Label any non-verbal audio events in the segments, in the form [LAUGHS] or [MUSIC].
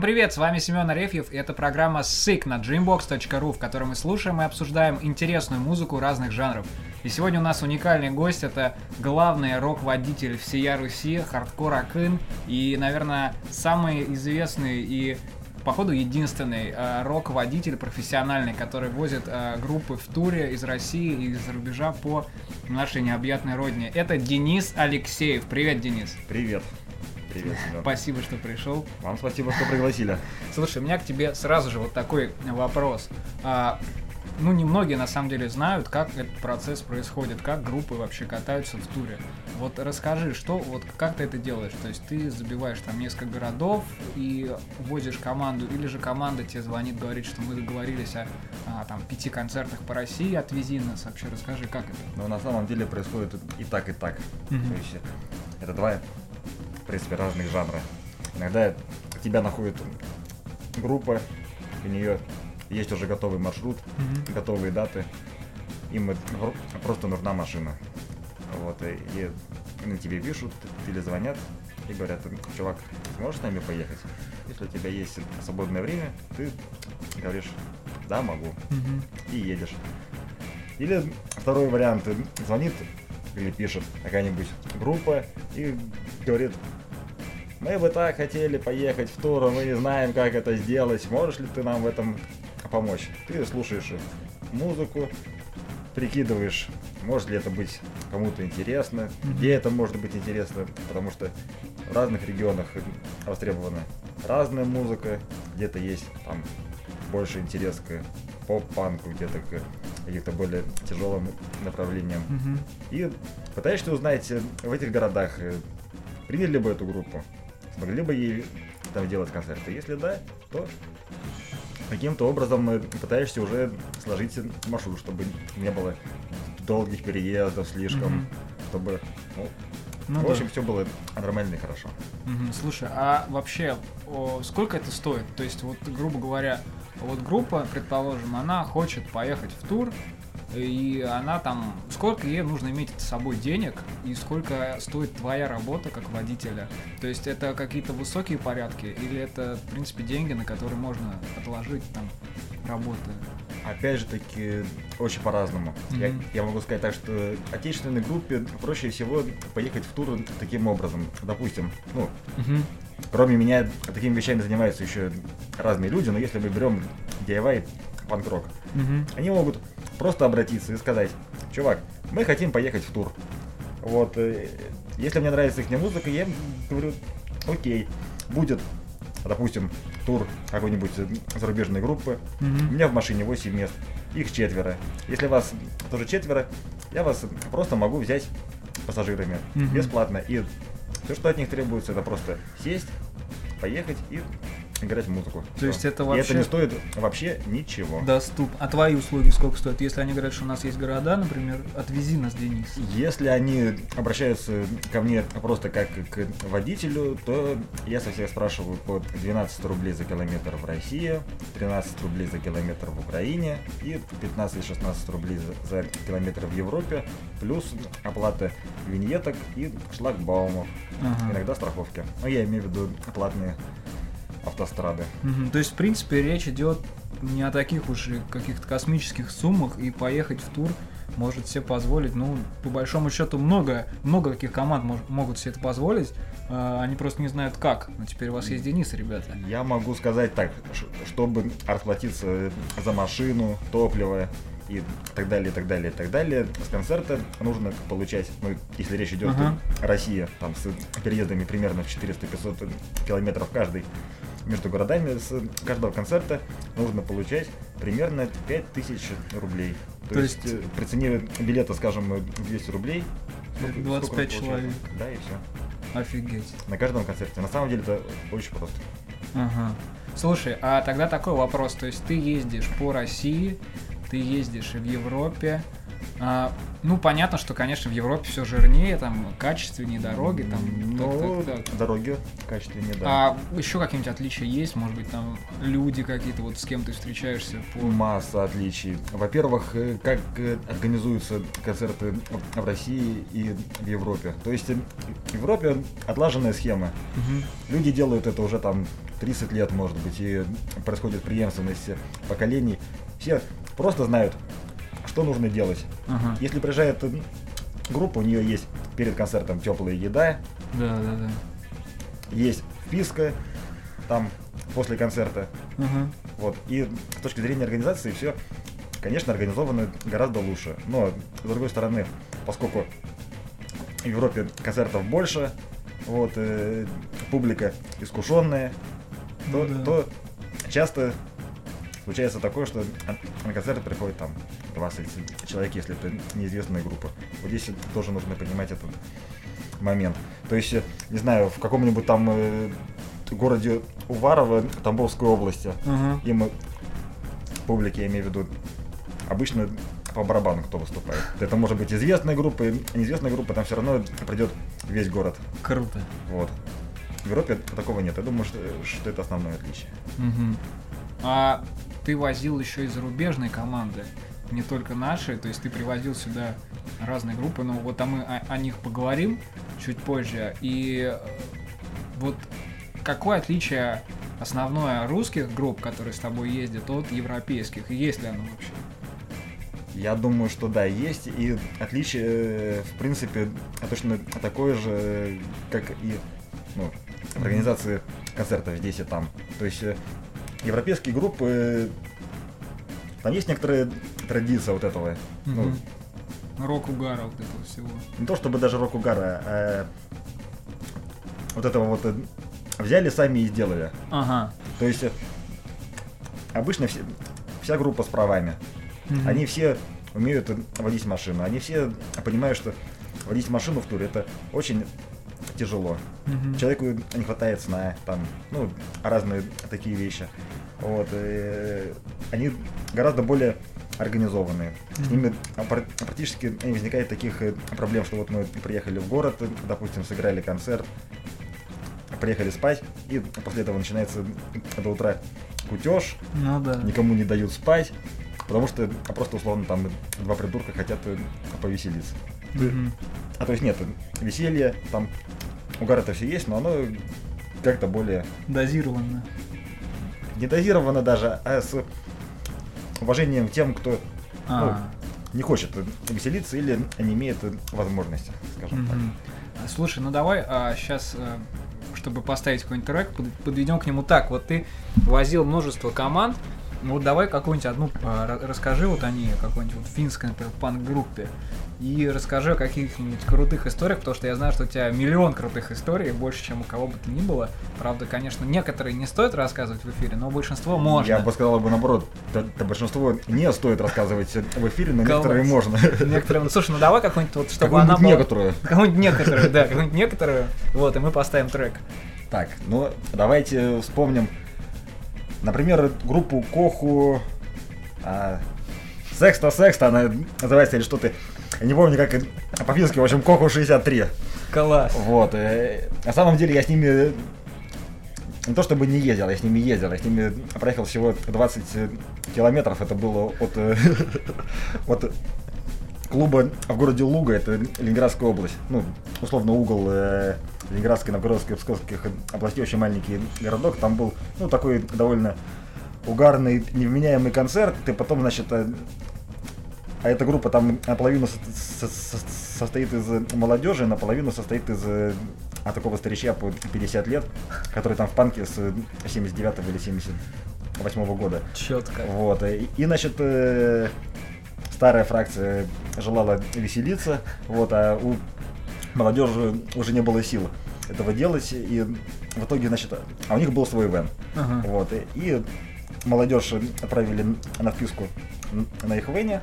Всем привет, с вами Семен Арефьев, и это программа Sick на dreambox.ru, в которой мы слушаем и обсуждаем интересную музыку разных жанров. И сегодня у нас уникальный гость, это главный рок-водитель всея Руси, хардкор Акын, и, наверное, самый известный и походу единственный э, рок-водитель профессиональный, который возит э, группы в туре из России и из-за рубежа по нашей необъятной родине. Это Денис Алексеев. Привет, Денис. Привет. Привет, [LAUGHS] Семен. Спасибо, что пришел. Вам спасибо, что пригласили. [LAUGHS] Слушай, у меня к тебе сразу же вот такой вопрос. А, ну, немногие на самом деле знают, как этот процесс происходит, как группы вообще катаются в туре. Вот расскажи, что, вот как ты это делаешь? То есть ты забиваешь там несколько городов и возишь команду, или же команда тебе звонит, говорит, что мы договорились о, о там пяти концертах по России, отвези нас. Вообще расскажи, как это? Ну, на самом деле происходит и так, и так. Мгм. То есть это два, принципе, разных жанра. Иногда тебя находит группа, у нее есть уже готовый маршрут, Мгм. готовые даты, им просто нужна машина. Вот, и, и они тебе пишут или звонят и говорят, чувак, сможешь с нами поехать? Если у тебя есть свободное время, ты говоришь, да, могу, Мгм. и едешь. Или второй вариант, звонит или пишет какая-нибудь группа и говорит, мы бы так хотели поехать в тур, но мы не знаем, как это сделать, можешь ли ты нам в этом помочь? Ты слушаешь музыку, прикидываешь, может ли это быть кому-то интересно, где это может быть интересно, потому что в разных регионах востребована разная музыка, где-то есть там больше интерес к поп-панку, где-то к каким-то более тяжелым направлениям. Мгм. И пытаешься узнать в этих городах, приняли бы эту группу, смогли бы ей там делать концерты. Если да, то каким-то образом пытаешься уже сложить маршрут, чтобы не было долгих переездов слишком, Мгм. чтобы, ну, Ну в да. общем, все было нормально и хорошо. Мгм. Слушай, а вообще, о, сколько это стоит? То есть, вот, грубо говоря, вот группа, предположим, она хочет поехать в тур, и она там, сколько ей нужно иметь с собой денег, и сколько стоит твоя работа как водителя? То есть, это какие-то высокие порядки, или это, в принципе, деньги, на которые можно отложить там работы? Опять же таки, очень по-разному. Я, Мгм. я могу сказать так, что отечественной группе проще всего поехать в тур таким образом. Допустим, ну, Мгм. кроме меня, такими вещами занимаются еще разные люди, но если мы берем DIY панк-рок, Мгм. они могут просто обратиться и сказать, чувак, мы хотим поехать в тур. Вот, э, если мне нравится их музыка, я говорю, окей, будет, допустим, тур какой-нибудь зарубежной группы, у Мгм. меня в машине 8 мест, их четверо. Если вас тоже четверо, я вас просто могу взять пассажирами Мгм. бесплатно. И все, что от них требуется, это просто сесть, поехать и играть музыку. То Всё. есть это И вообще- это не стоит вообще ничего. Доступ. А твои услуги сколько стоят? Если они говорят, что у нас есть города, например, отвези нас, Денис. Если они обращаются ко мне просто как к водителю, то я со всех спрашиваю по 12 рублей за километр в России, 13 рублей за километр в Украине и 15-16 рублей за, за километр в Европе, плюс оплата виньеток и шлагбаумов, Ага. иногда страховки. Ну, я имею в виду платные автострады. Мгм. То есть, в принципе, речь идет не о таких уж каких-то космических суммах, и поехать в тур может себе позволить, ну, по большому счету, много, много каких команд мож- могут себе это позволить, а, они просто не знают как. Но теперь у вас есть Денис, ребята. Я могу сказать так, чтобы расплатиться за машину, топливо и так далее, и так далее, и так далее, с концерта нужно получать, ну, если речь идет Ага. о России, там, с переездами примерно в 400-500 километров каждый, между городами с каждого концерта нужно получать примерно 5000 рублей. То, То есть, есть- э, при цене билета, скажем, 200 рублей, сколько- 25 сколько он получает? человек. Да, и все. Офигеть. На каждом концерте. На самом деле это очень просто. Ага. Слушай, а тогда такой вопрос. То есть ты ездишь по России, ты ездишь в Европе, А, ну, понятно, что, конечно, в Европе все жирнее, там качественнее дороги, там Ну, так, так, так. дороги качественнее, да. А еще какие-нибудь отличия есть? Может быть, там люди какие-то, вот с кем ты встречаешься по... Масса отличий. Во-первых, э, как э, организуются концерты в России и в Европе. То есть э, в Европе отлаженная схема. Мгм. Люди делают это уже там 30 лет, может быть, и происходит преемственность поколений. Все просто знают, что нужно делать. Ага. Если приезжает группа, у нее есть перед концертом теплая еда, Да, да, да. есть вписка, там после концерта. Ага. Вот. И с точки зрения организации все, конечно, организовано гораздо лучше. Но, с другой стороны, поскольку в Европе концертов больше, вот, э, публика искушенная, то, Ну да. то часто случается такое, что на концерт приходит там 20 человек, если это неизвестная группа. Вот здесь тоже нужно понимать этот момент. То есть, э, не знаю, в каком-нибудь там э, городе Уварово Тамбовской области, Ага. им публике, я имею в виду, обычно по барабану кто выступает. Это может быть известная группа, неизвестная группа, там все равно придет весь город. Круто. Вот. В Европе такого нет. Я думаю, что, что это основное отличие. Мгм. А ты возил еще и зарубежные команды, не только наши, то есть ты привозил сюда разные группы, но вот а мы о, о них поговорим чуть позже. И э, вот какое отличие основное русских групп, которые с тобой ездят, от европейских? Есть ли оно вообще? Я думаю, что да, есть. И отличие, э, в принципе, точно такое же, как и ну, организации концертов здесь и там. То есть э, европейские группы, там есть некоторые традиции вот этого. Ну, Мгм. Рок-угара вот этого всего. не то чтобы даже рок-угара, а вот этого вот э, взяли сами и сделали. Ага. То есть э, обычно все, вся группа с правами. Мгм. Они все умеют э, водить машину. Они все понимают, что водить машину в туре это очень тяжело. Мгм. Человеку не хватает сна, там, ну, разные такие вещи. Вот. э, они гораздо более организованные. С Мгм. ними пр- практически не возникает таких э, проблем, что вот мы приехали в город, допустим, сыграли концерт, приехали спать, и после этого начинается до утра кутеж, Ну да. никому не дают спать, потому что просто условно там два придурка хотят э, повеселиться. А то есть нет, веселье, там угар это все есть, но оно как-то более Дозированно. не дозировано даже, а с уважением к тем, кто А. не хочет веселиться или не имеет возможности, скажем так. Мгм. А, Слушай, ну давай сейчас, чтобы поставить какой-нибудь трек, под- подведем к нему так. Вот ты возил множество команд. Ну вот давай какую-нибудь одну а, ра- расскажи вот о ней, какой-нибудь вот финской, например, панк-группе. И расскажи о каких-нибудь крутых историях, потому что я знаю, что у тебя миллион крутых историй, больше, чем у кого бы то ни было. Правда, конечно, некоторые не стоит рассказывать в эфире, но большинство можно. Я бы сказал бы наоборот, т- т- большинство не стоит рассказывать в эфире, но некоторые можно. Некоторые, ну, слушай, ну давай какую-нибудь вот, чтобы она была... некоторую. Какую-нибудь некоторую, да, какую-нибудь некоторую. Вот, и мы поставим трек. Так, ну давайте вспомним, например, группу Коху. а, Секста Секста, она называется или что-то. Я не помню, как по-фински, в общем, Коху 63. Класс. Вот. э, На самом деле я с ними не то чтобы не ездил, я с ними ездил, я с ними проехал всего 20 километров, это было от, э, [LAUGHS] от клуба в городе Луга, это Ленинградская область, ну, условно угол э, Ленинградской, Новгородской, Псковских областей, очень маленький городок, там был, ну, такой довольно угарный, невменяемый концерт, и потом, значит, э, а эта группа там наполовину со- со- со- состоит из молодежи, наполовину состоит из э, а такого старича по 50 лет, который там в панке с 79 или 78 года. Четко. Вот. И, и, значит, э, старая фракция желала веселиться, вот, а у молодежи уже не было сил этого делать, и в итоге, значит, а у них был свой вен. Ага. Вот, и, и молодежь отправили на вписку на их вене,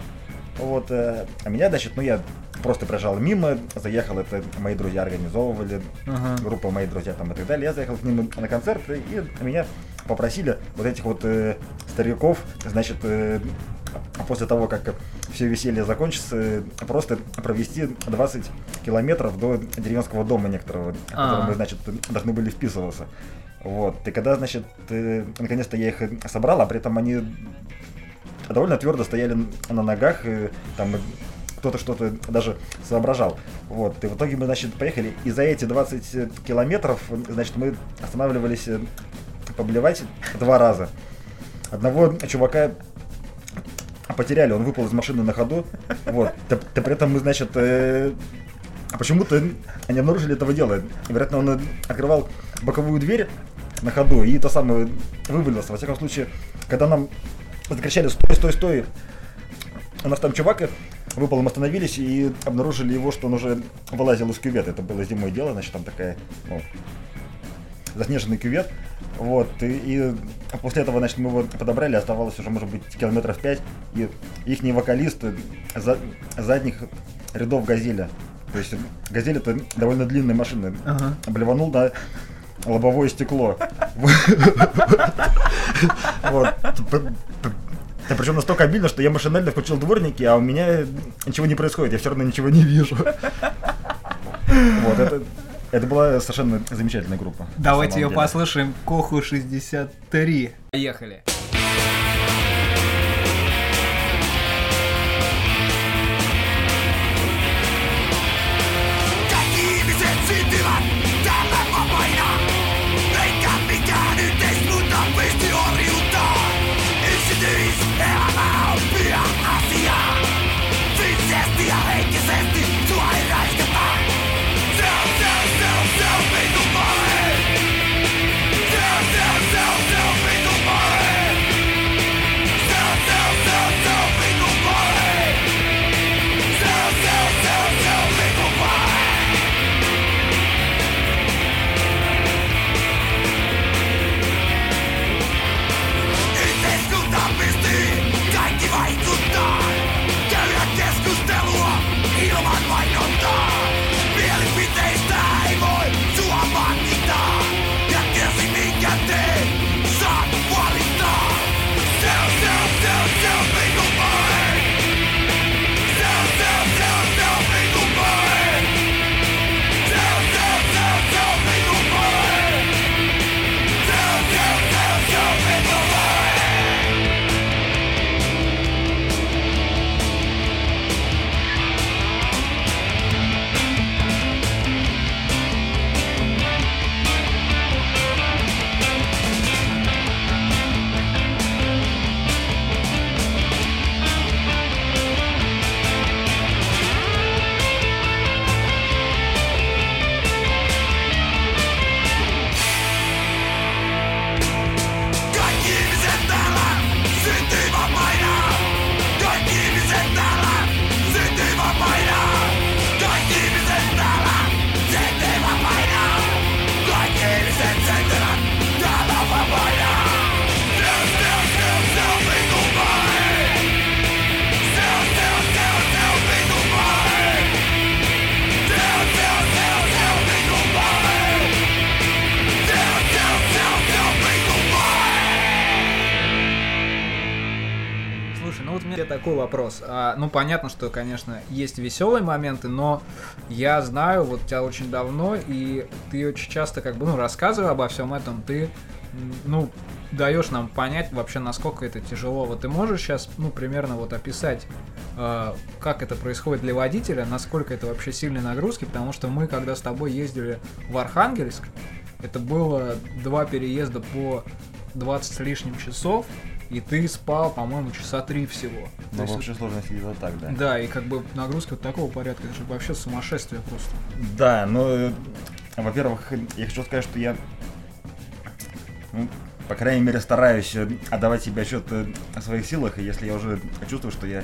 вот, э, а меня, значит, ну я просто проезжал мимо, заехал, это мои друзья организовывали, Ага. группа мои друзья там и так далее, я заехал к ним на концерт, и меня попросили вот этих вот э, стариков, значит, э, после того, как все веселье закончится, э, просто провести 20 километров до деревенского дома некоторого, в который А. мы, значит, должны были вписываться. Вот. И когда, значит, э, наконец-то я их собрал, а при этом они довольно твердо стояли на ногах, и там э, кто-то что-то даже соображал. Вот. И в итоге мы, значит, поехали, и за эти 20 километров, значит, мы останавливались поблевать два раза. Одного чувака потеряли, он выпал из машины на ходу. Вот. Да, да при этом мы, значит, э, почему-то не обнаружили этого дела. Вероятно, он открывал боковую дверь на ходу и то самое вывалился. Во всяком случае, когда нам закричали «Стой, стой, стой!», у нас там чувак выпал, мы остановились и обнаружили его, что он уже вылазил из кювета. Это было зимой дело, значит, там такая, ну, заснеженный кювет. Вот, и, и после этого, значит, мы его подобрали, оставалось уже, может быть, километров 5, и их вокалист э, за, задних рядов «Газеля». То есть «Газель» — это довольно длинная машина. Ага. Блеванул на лобовое стекло. Вот. Да причем настолько обидно, что я машинально включил дворники, а у меня ничего не происходит, я все равно ничего не вижу. Вот, это, это была совершенно замечательная группа. Давайте ее деле. послушаем. Коху 63. Поехали. Kaikki вопрос. А, ну, понятно, что, конечно, есть веселые моменты, но я знаю вот тебя очень давно, и ты очень часто, как бы, ну, рассказывая обо всем этом, ты, ну, даешь нам понять вообще, насколько это тяжело. Вот ты можешь сейчас, ну, примерно вот описать, а, как это происходит для водителя, насколько это вообще сильные нагрузки, потому что мы, когда с тобой ездили в Архангельск, это было два переезда по 20 с лишним часов, и ты спал, по-моему, часа три всего. Ну, в общей сложности где-то так, да. да, и как бы нагрузка вот такого порядка, это же вообще сумасшествие просто. Да, ну, э, во-первых, я хочу сказать, что я, ну, по крайней мере, стараюсь э, отдавать себе отчет э, о своих силах, и если я уже чувствую, что я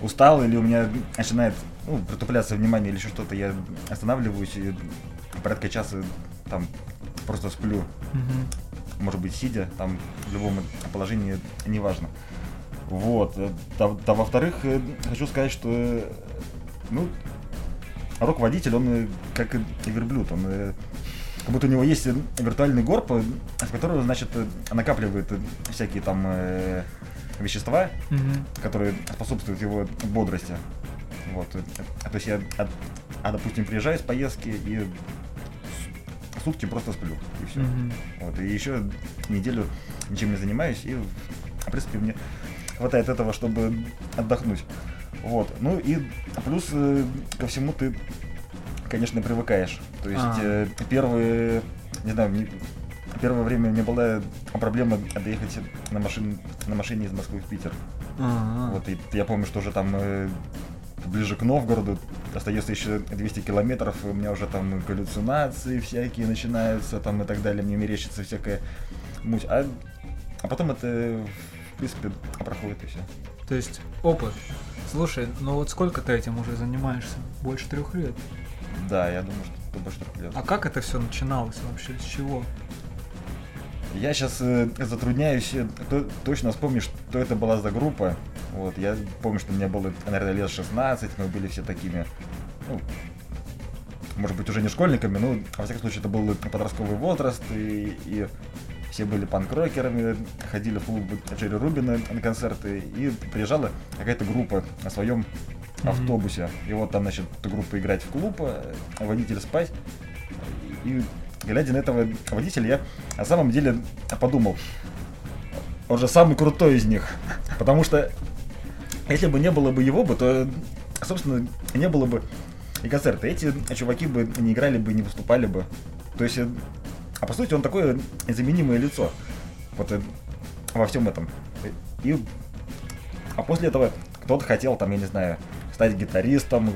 устал или у меня начинает ну, притупляться внимание или еще что-то, я останавливаюсь и порядка часа там просто сплю, может быть, сидя, там в любом положении, неважно. Вот. э, Да, да, во-вторых, э, хочу сказать, что э, ну, рок-водитель, он как и верблюд, он как будто у него есть виртуальный горб, в которого, значит, накапливает всякие там э, вещества, Мгм. которые способствуют его бодрости. Вот. То есть я, а, а, допустим, приезжаю с поездки и сутки просто сплю, и все. Мгм. Вот, и еще неделю ничем не занимаюсь, и, в принципе, мне хватает этого, чтобы отдохнуть. Вот. Ну и плюс э, ко всему ты, конечно, привыкаешь. То есть А. э, первые, не знаю, не- первое время меня была проблема доехать на, машин, на машине из Москвы в Питер. А, Вот, и я помню, что уже там э, ближе к Новгороду остается еще 200 километров, и у меня уже там галлюцинации всякие начинаются, там и так далее, мне мерещится всякая муть. А, а потом это, в принципе, проходит и все. То есть опыт. Слушай, ну вот сколько ты этим уже занимаешься? Больше трех лет. Да, я думаю, что это больше трех лет. А как это все начиналось вообще? С чего? Я сейчас затрудняюсь э, то- точно вспомнить, что это была за группа. Вот, я помню, что мне было, наверное, лет 16, мы были все такими, ну, может быть, уже не школьниками, но, во всяком случае, это был подростковый возраст, и, и все были панк-рокерами, ходили в клуб Джерри Рубина на концерты, и приезжала какая-то группа на своем автобусе. И вот там, значит, эта группа играть в клуб, а водитель спать. И глядя на этого водителя, я на самом деле подумал, он же самый крутой из них. [LAUGHS] Потому что если бы не было бы его бы, то, собственно, не было бы и концерта. Эти чуваки бы не играли бы, не выступали бы. То есть, э, а по сути он такое незаменимое лицо. Вот э, во всем этом. И, а после этого кто-то хотел, там, я не знаю, стать гитаристом,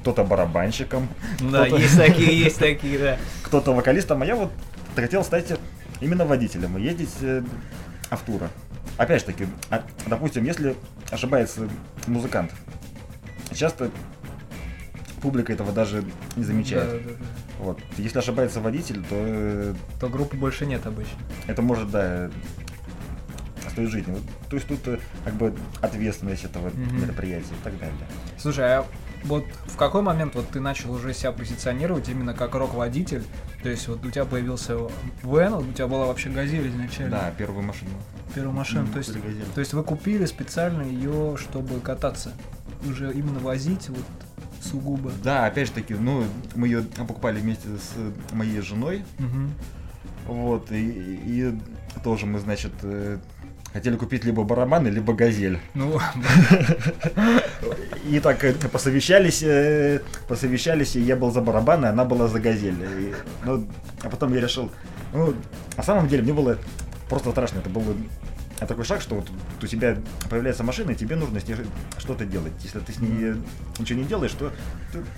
кто-то барабанщиком, Да, Кто-то- есть такие, есть такие, да. [LAUGHS] кто-то вокалистом, а я вот хотел стать именно водителем и ездить э, в туры. Опять же таки, а, допустим, если ошибается музыкант, часто публика этого даже не замечает. Да, да, да. Вот. Если ошибается водитель, то э, То группы больше нет обычно. это может, да, стоить жизни. Вот, То есть тут э, как бы ответственность этого Мгм. мероприятия и так далее. Слушай, а вот в какой момент вот ты начал уже себя позиционировать именно как рок-водитель? То есть вот у тебя появился Вен, у тебя была вообще газель изначально. Да, первую машину. Первая машина. М, То есть, «Газель». то есть вы купили специально ее, чтобы кататься? Уже именно возить вот сугубо. Да, опять же таки, ну, мы ее покупали вместе с моей женой, Мгм. Вот, и, и тоже мы, значит, э, хотели купить либо барабаны, либо газель. Ну, [LAUGHS] И так э, посовещались, э, посовещались, и я был за барабаны, она была за газель. И, ну, а потом я решил, ну, на самом деле мне было просто страшно. Это был такой шаг, что вот у тебя появляется машина, и тебе нужно с ней что-то делать. Если ты с ней ничего не делаешь, то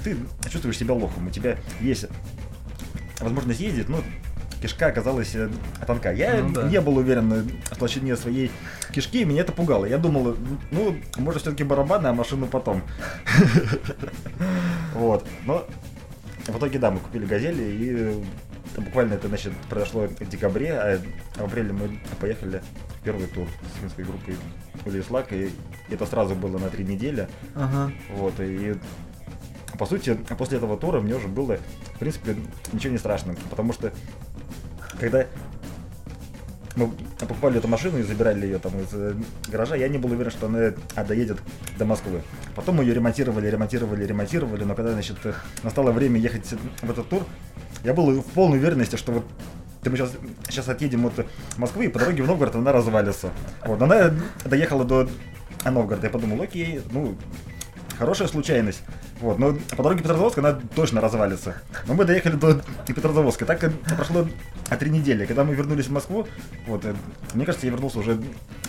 ты, ты чувствуешь себя лохом. У тебя есть возможность ездить, но кишка оказалась э, тонка. Я Ну да. не был уверен э, в толщине своей кишки, и меня это пугало. Я думал, ну, может, все-таки барабаны, а машину потом. [LAUGHS] Вот. Но в итоге, да, мы купили газели, и э, буквально это, значит, произошло в декабре, а в апреле мы поехали в первый тур с финской группой Улислак, и это сразу было на три недели. ага. Вот, и по сути, после этого тура мне уже было, в принципе, ничего не страшно, потому что когда мы покупали эту машину и забирали ее там из э, гаража, я не был уверен, что она доедет до Москвы. Потом мы ее ремонтировали, ремонтировали, ремонтировали, но когда, значит, э, настало время ехать в этот тур, я был в полной уверенности, что вот мы сейчас, сейчас отъедем от Москвы, и по дороге в Новгород она развалится. Вот, она доехала до Новгорода. Я подумал, окей, ну, хорошая случайность. Вот, но по дороге Петрозаводска она точно развалится. Но мы доехали до Петрозаводска. Так э, прошло а, три недели. Когда мы вернулись в Москву, вот, э, мне кажется, я вернулся уже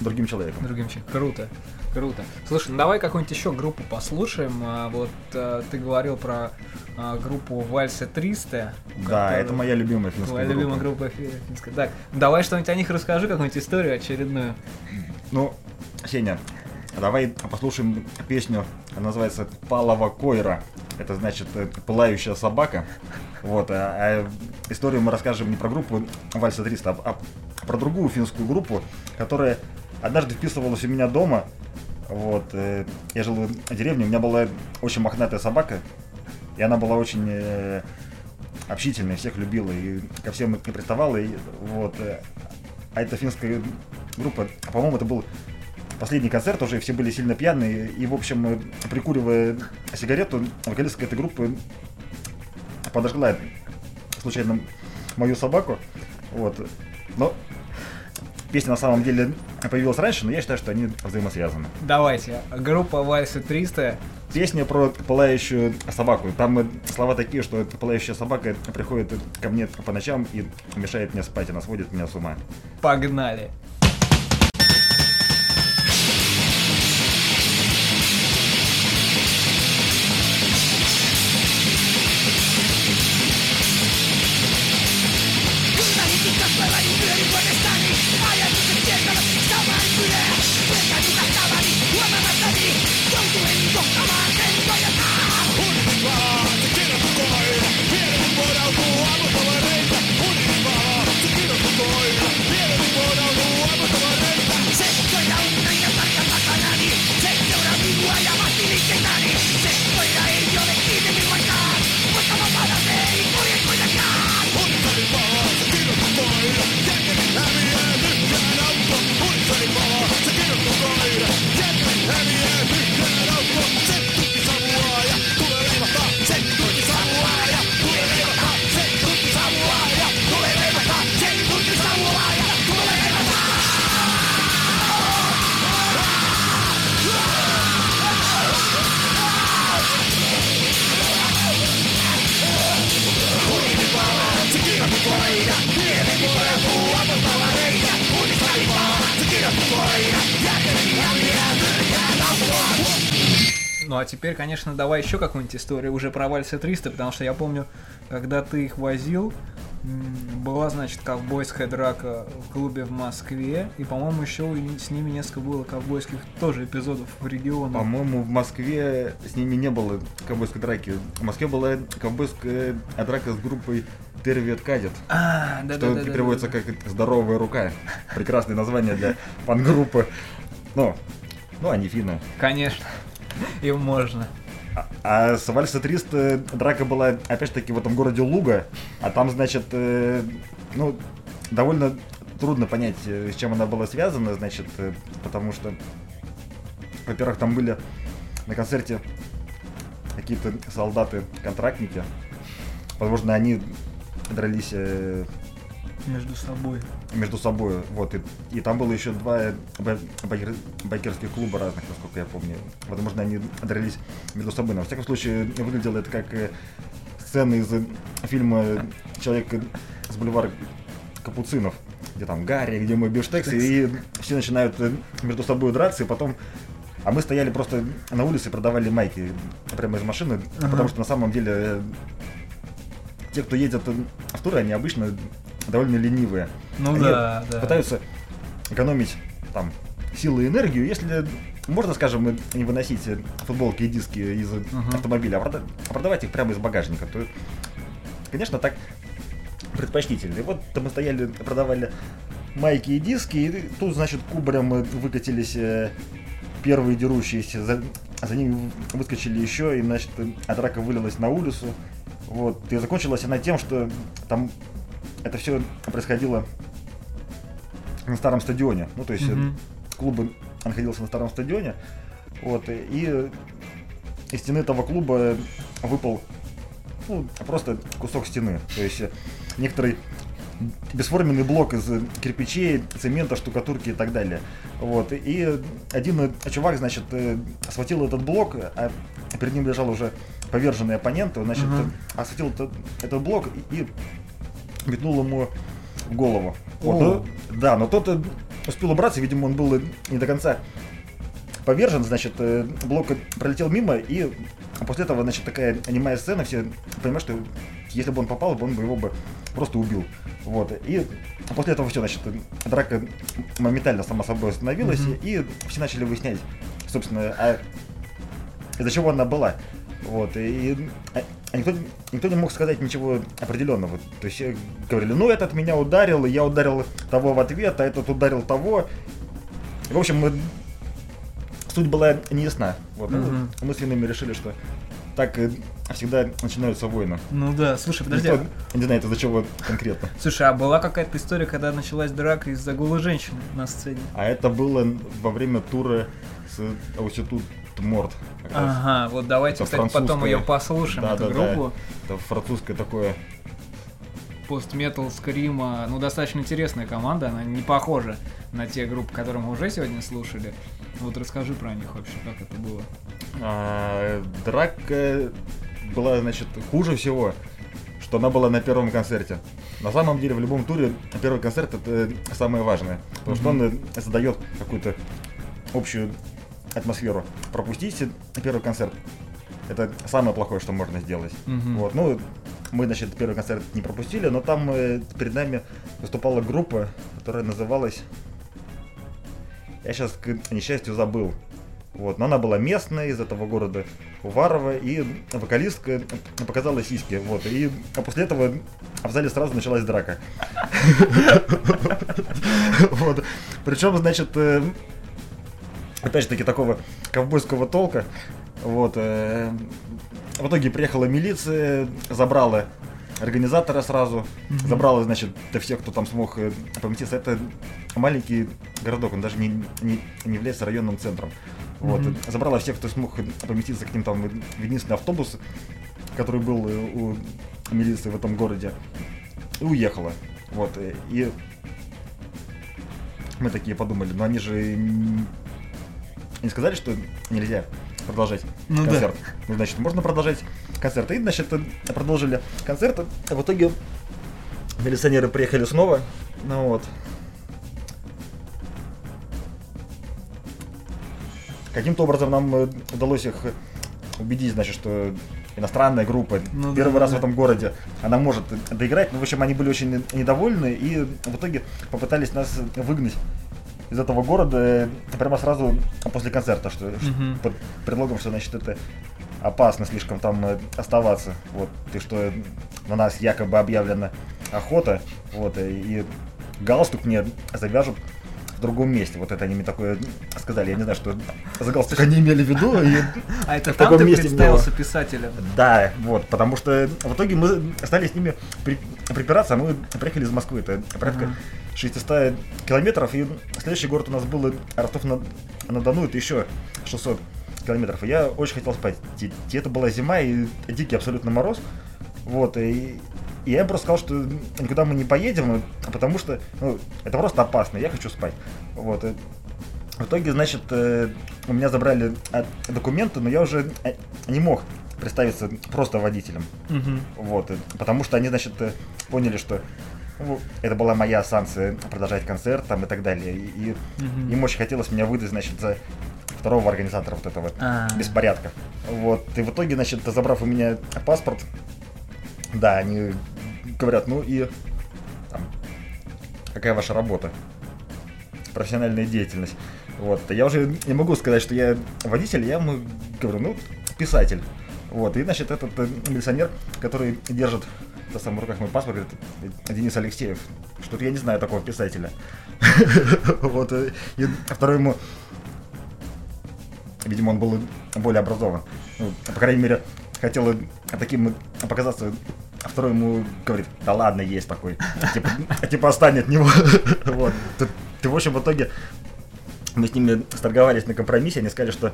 другим человеком. Другим человеком. Круто, круто. Слушай, ну давай какую-нибудь еще группу послушаем. А, вот а, ты говорил про а, группу Вальса 300. Да, это моя любимая финская Твоя любимая группа. группа фи- финская. Так, давай что-нибудь о них расскажи, какую-нибудь историю очередную. Ну, Сеня, давай послушаем песню, она называется «Палова Койра». Это значит э, «Пылающая собака». Вот, а, а историю мы расскажем не про группу Вальса 300, а, а про другую финскую группу, которая однажды вписывалась у меня дома. Вот, э, я жил в деревне, у меня была очень мохнатая собака, и она была очень э, общительная, всех любила и ко всем приставала. И, вот, э, а эта финская группа, по-моему, это был последний концерт уже, все были сильно пьяные, и, в общем, э, прикуривая сигарету, вокалистка этой группы подожгла случайно мою собаку, вот, но песня на самом деле появилась раньше, но я считаю, что они взаимосвязаны. Давайте. Группа Вальса 300. Песня про пылающую собаку. Там э, слова такие, что пылающая собака приходит ко мне по ночам и мешает мне спать, она сводит меня с ума. Погнали. Теперь, конечно, давай еще какую-нибудь историю уже про Вальса 300, потому что я помню, когда ты их возил, была, значит, ковбойская драка в клубе в Москве, и, по-моему, еще с ними несколько было ковбойских тоже эпизодов в регионе. По-моему, в Москве с ними не было ковбойской драки. В Москве была ковбойская драка с группой Тервиет Кадет. А, да, что да, да, переводится как «здоровая рука». Прекрасное название для пан-группы. Ну, ну, они финны. Конечно, [LAUGHS] им можно. А, а с Вальса 300 драка была, опять-таки, в этом городе Луга, а там, значит, э, ну, довольно трудно понять, э, с чем она была связана, значит, э, потому что, во-первых, там были на концерте какие-то солдаты-контрактники, возможно, они дрались э, Между собой. Между собой, вот, и, и там было еще два бай- байкер- байкерских клуба разных, насколько я помню. Возможно, они дрались между собой, но, во всяком случае, выглядело это как э, сцена из э, фильма «Человек с бульвара Капуцинов», где там Гарри, где мой бифштекс, и все начинают э, между собой драться, и потом а мы стояли просто на улице и продавали майки прямо из машины, Ага. потому что на самом деле э, те, кто э, в туры, они обычно довольно ленивые. Ну Они да, да. пытаются экономить там силы и энергию, если можно, скажем, не выносить футболки и диски из Мгм. автомобиля, а прода- а продавать их прямо из багажника, то, конечно, так предпочтительно. И вот мы стояли, продавали майки и диски, и тут, значит, кубарем выкатились э, первые дерущиеся, за, за ними выскочили еще, и, значит, драка вылилась на улицу. Вот, и закончилась она тем, что там это все происходило на старом стадионе. Ну, то есть Мгм. клуб находился на старом стадионе. Вот, и, из стены этого клуба выпал ну, просто кусок стены. То есть э, некоторый бесформенный блок из кирпичей, цемента, штукатурки и так далее. Вот. И один э, чувак, значит, схватил этот блок, а перед ним лежал уже поверженный оппонент, он, значит, Мгм. э, схватил этот, этот блок и, и метнул ему в голову. Вот, ну, да, но тот э, успел убраться, видимо, он был э, не до конца повержен, значит, э, блок пролетел мимо, и после этого, значит, такая анимая сцена, все понимают, что если бы он попал, он бы его бы просто убил. Вот. И после этого все, значит, драка моментально сама собой остановилась, Мгм. и все начали выяснять, собственно, а из-за чего она была. Вот, и, никто, никто не мог сказать ничего определенного. То есть э, говорили, ну этот меня ударил, я ударил того в ответ, а этот ударил того. В общем, мы- суть была не ясна. Вот, ну, Мгм. мы с Винами решили, что так э, всегда начинаются войны. Ну да, слушай, подожди. Никто не знает, из-за чего конкретно. Слушай, а была какая-то история, когда началась драка из-за голой женщины на сцене? А это было во время тура с Ауситут Раз. Ага, вот давайте, Это кстати, потом ее послушаем, Да, эту да, группу. Это французское такое. Пост-метал, скрима, ну, достаточно интересная команда, она не похожа на те группы, которые мы уже сегодня слушали. Вот расскажи про них вообще, как это было. А, драка была, значит, хуже всего, что она была на первом концерте. На самом деле, в любом туре первый концерт это самое важное, потому что он э, задает какую-то общую атмосферу. Пропустите первый концерт. Это самое плохое, что можно сделать. Мгм. Вот, ну, мы, значит, первый концерт не пропустили, но там э, перед нами выступала группа, которая называлась... Я сейчас, к несчастью, забыл. Вот, но она была местная, из этого города Уварова, и вокалистка показала сиськи, вот, и а после этого в зале сразу началась драка. [LAUGHS] Вот, причем, значит, э, опять же таки такого ковбойского толка, вот, э, в итоге приехала милиция, забрала организатора сразу, забрала, значит, до всех, кто там смог э, поместиться. Это маленький городок, он даже не, не, не является районным центром. Вот, Мгм. забрала всех, кто смог поместиться к ним там в единственный автобус, который был э, у милиции в этом городе, и уехала. Вот, и мы такие подумали, но они же не сказали, что нельзя продолжать Ну да. концерт. Ну, значит, можно продолжать концерт. И, значит, продолжили концерт. А в итоге милиционеры приехали снова. Ну вот. Каким-то образом нам э, удалось их убедить, значит, что иностранная группа Ну первый да, раз да. в этом городе, она может доиграть. Ну, в общем, они были очень недовольны и в итоге попытались нас выгнать из этого города прямо сразу после концерта, что Мгм. под предлогом, что значит это опасно слишком там э, оставаться. Вот, и что на нас якобы объявлена охота, вот, и галстук мне завяжут в другом месте. Вот это они мне такое сказали. Я не знаю, что за галстук они имели в виду. И [LAUGHS] А это В там ты месте представился писателем? да, вот, потому что в итоге мы стали с ними при- припираться, а мы приехали из Москвы, это порядка Ага. 600 километров, и следующий город у нас был Ростов-на-Дону, это еще 600 километров, и я очень хотел спать. И это была зима, и дикий абсолютно мороз, вот, и, и я просто сказал, что никуда мы не поедем, потому что ну, это просто опасно, я хочу спать, вот, в итоге, значит, э, у меня забрали э, документы, но я уже э, не мог представиться просто водителем. Мгм. Вот, потому что они, значит, э, поняли, что ну, это была моя санкция продолжать концерт там и так далее. И, Мгм. им очень хотелось меня выдать, значит, за второго организатора вот этого А. беспорядка. Вот, и в итоге, значит, забрав у меня паспорт, да, они говорят, ну и там, какая ваша работа? Профессиональная деятельность. Вот, я уже не могу сказать, что я водитель, я ему говорю, ну, писатель. Вот, и, значит, этот э, милиционер, который держит в самом руках мой паспорт, говорит, «Э, Денис Алексеев, что-то я не знаю такого писателя. [LAUGHS] Вот, и второй ему, видимо, он был более образован. Ну, по крайней мере, хотел таким показаться, а второй ему говорит, да ладно, есть такой. Типа, типа отстань от него. [LAUGHS] Вот. Ты, ты, в общем, в итоге мы с ними сторговались на компромиссе, они сказали, что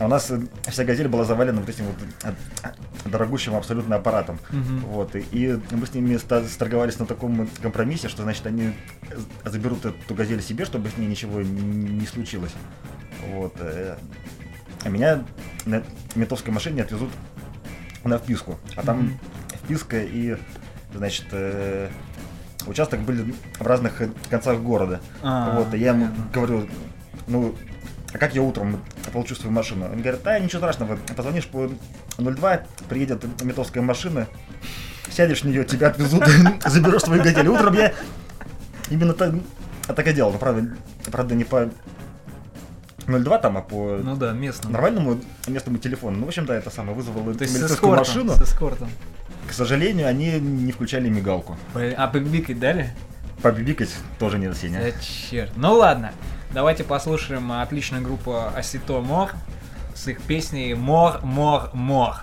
у нас вся газель была завалена вот этим вот э, дорогущим абсолютно аппаратом. Мгм. Вот, и, и мы с ними сторговались на таком компромиссе, что, значит, они заберут эту газель себе, чтобы с ней ничего не случилось. Вот. э, А меня на ментовской машине отвезут на вписку. А там вписка и, значит, э, участок были в разных концах города. А, вот, и я ему говорю, ну, а как я утром получу свою машину? Он говорит, да, ничего страшного, позвонишь по 02, приедет метовская машина, сядешь в нее, тебя отвезут, [LAUGHS] заберешь свою газель. Утром я именно так, так и делал, правда, правда не по 02 там, а по Ну да, местно. нормальному местному телефону. Ну, в общем, да, это самое, вызвало То милицейскую эскортом. машину. С эскортом. К сожалению, они не включали мигалку. А побибикать дали? Побибикать тоже не Сеня. Да черт. Ну ладно, давайте послушаем отличную группу Осито Мор с их песней Мор, Мор, Мор.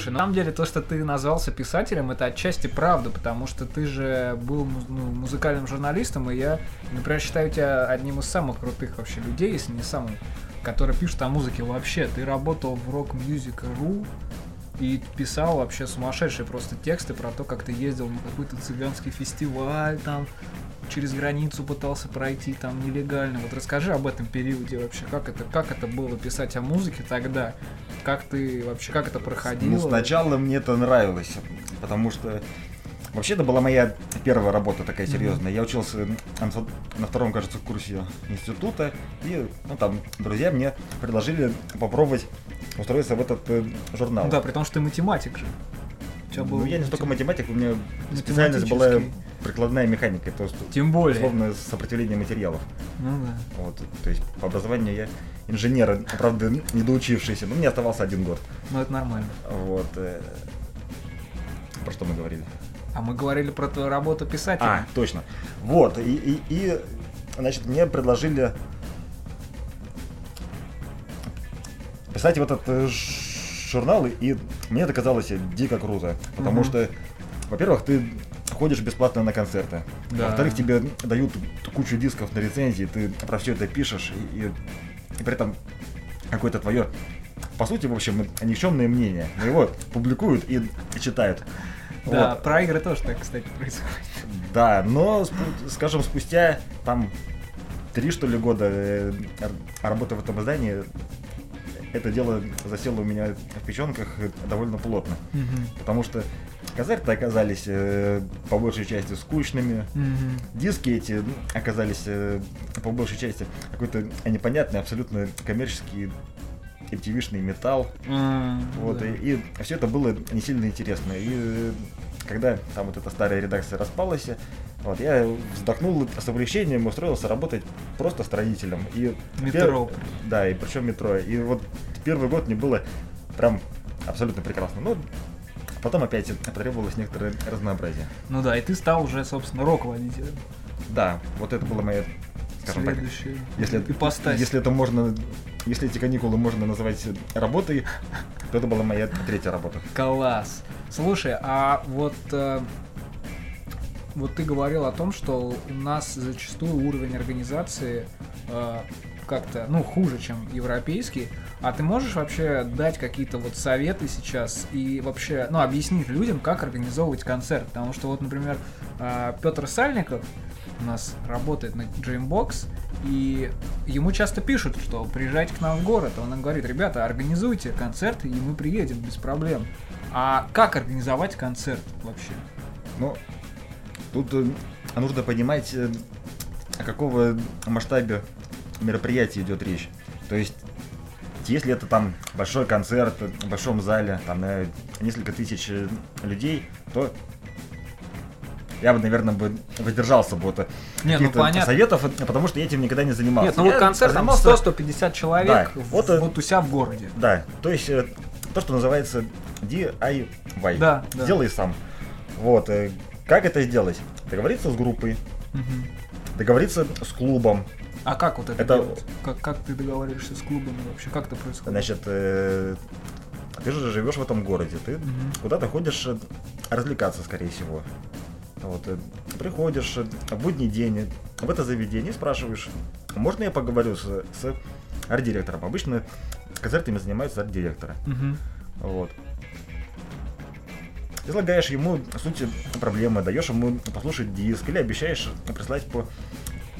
Слушай, на самом деле то, что ты назвался писателем, это отчасти правда, потому что ты же был ну, музыкальным журналистом, и я, например, считаю тебя одним из самых крутых вообще людей, если не самым, который пишет о музыке вообще. Ты работал в Rock Music.ru и писал вообще сумасшедшие просто тексты про то, как ты ездил на какой-то цыганский фестиваль, там через границу пытался пройти там нелегально. Вот расскажи об этом периоде вообще, как это, как это было писать о музыке тогда, как ты вообще, как это проходило? Ну, сначала мне это нравилось, потому что вообще это была моя первая работа такая серьезная. Я учился на втором, кажется, курсе института, и ну, там друзья мне предложили попробовать устроиться в этот э, журнал. Ну да, при том, что ты математик же. Тебя Ну, был я не столько матем- математик, у меня специальность была прикладная механика, то есть Тем более. условно сопротивление материалов. Ну да. Вот, то есть по образованию я инженер, правда, не доучившийся, но мне оставался один год. Ну это нормально. Вот. э, Про что мы говорили? А мы говорили про твою работу писателя. А, точно. Вот, и, и, и, значит, мне предложили писать в этот э, журнал, и мне это казалось дико круто, потому Мгм. что, во-первых, ты ходишь бесплатно на концерты, Да. во-вторых, тебе дают кучу дисков на рецензии, ты про все это пишешь, и, и- при этом какое-то твое, по сути, в общем, никчемное мнение, но его публикуют и читают. Да, Вот. про игры тоже так, кстати, происходит. Да, но, скажем, спустя там три, что ли, года э, работы в этом издании, это дело засело у меня в печенках довольно плотно. Мгм. Потому что концерты оказались э, по большей части скучными, Мгм. диски эти оказались э, по большей части какой-то непонятный, абсолютно коммерческий MTV-шный металл. М, Вот, да. и, все это было не сильно интересно. И э, когда там вот эта старая редакция распалась, вот, я вздохнул с облегчением и устроился работать просто строителем. И Метро. пер- Да, и причем метро. И вот первый год мне было прям абсолютно прекрасно. Ну, потом опять потребовалось некоторое разнообразие. Ну да, и ты стал уже, собственно, рок-водителем. Да, вот это было мое, скажем так, Следующее. если, Ипостась. если это можно, если эти каникулы можно называть работой, то это была моя третья работа. Класс. Слушай, а вот э, вот ты говорил о том, что у нас зачастую уровень организации э, как-то, ну, хуже, чем европейский. А ты можешь вообще дать какие-то вот советы сейчас и вообще, ну, объяснить людям, как организовывать концерт? Потому что вот, например, Петр Сальников у нас работает на Dreambox, и ему часто пишут, что приезжайте к нам в город. Он им говорит, ребята, организуйте концерт, и мы приедем без проблем. А как организовать концерт вообще? Ну, тут э, нужно понимать, э, о какого масштабе мероприятия идет речь. То есть, если это там большой концерт в большом зале, там на несколько тысяч э, людей, то я бы, наверное, бы воздержался бы от Не, ну понятно. советов, потому что я этим никогда не занимался. Нет, ну вот концерт занимался- 100-150 человек Да, в- вот, вот у себя в городе. Да, то есть то, что называется DIY. Да, да. Делай сам. Вот. Как это сделать? Договориться с группой, Мгм. договориться с клубом. А как вот это, Это- делать? Как, как ты договариваешься с клубами вообще? Как это происходит? Значит, э, ты же живешь в этом городе, ты Мгм. куда-то ходишь э, развлекаться, скорее всего. Вот, э, приходишь э, в будний день в это заведение спрашиваешь, можно я поговорю с, с арт-директором? Обычно концертами занимаются арт-директоры. Мгм. Вот. Излагаешь ему суть проблемы, даешь ему послушать диск или обещаешь прислать по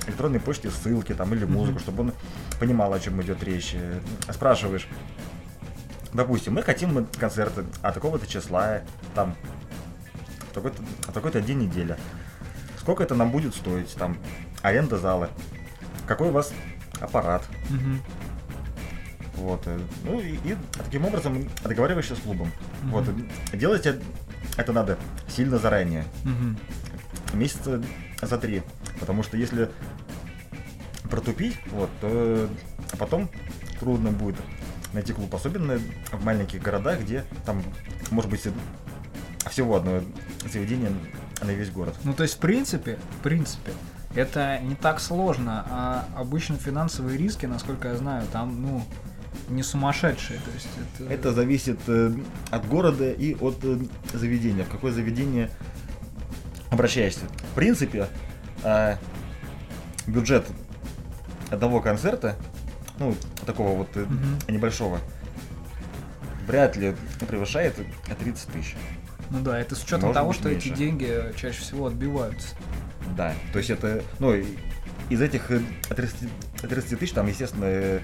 электронной почте ссылки там или музыку, Мгм. чтобы он понимал, о чем идет речь. Э, Спрашиваешь, допустим, мы хотим концерты от такого-то числа, там, такой-то, такой-то день недели. Сколько это нам будет стоить, там, аренда зала, какой у вас аппарат, Мгм. вот. э, Ну и, и таким образом договариваешься с клубом. Мгм. Вот. Делать э- это надо сильно заранее. Мгм. Месяца за три. Потому что если протупить, вот, то потом трудно будет найти клуб. Особенно в маленьких городах, где там может быть всего одно заведение на весь город. Ну, то есть, в принципе, в принципе, это не так сложно, а обычно финансовые риски, насколько я знаю, там, ну, не сумасшедшие. То есть это... Это зависит э, от города и от э, заведения. В какое заведение обращаешься. В принципе, э, бюджет одного концерта, ну, такого вот Мгм. небольшого, вряд ли превышает 30 тысяч. Ну да, это с учетом Может того, что эти меньше. деньги чаще всего отбиваются. Да, то есть это, ну, из этих э, 30, 30 тысяч там, естественно,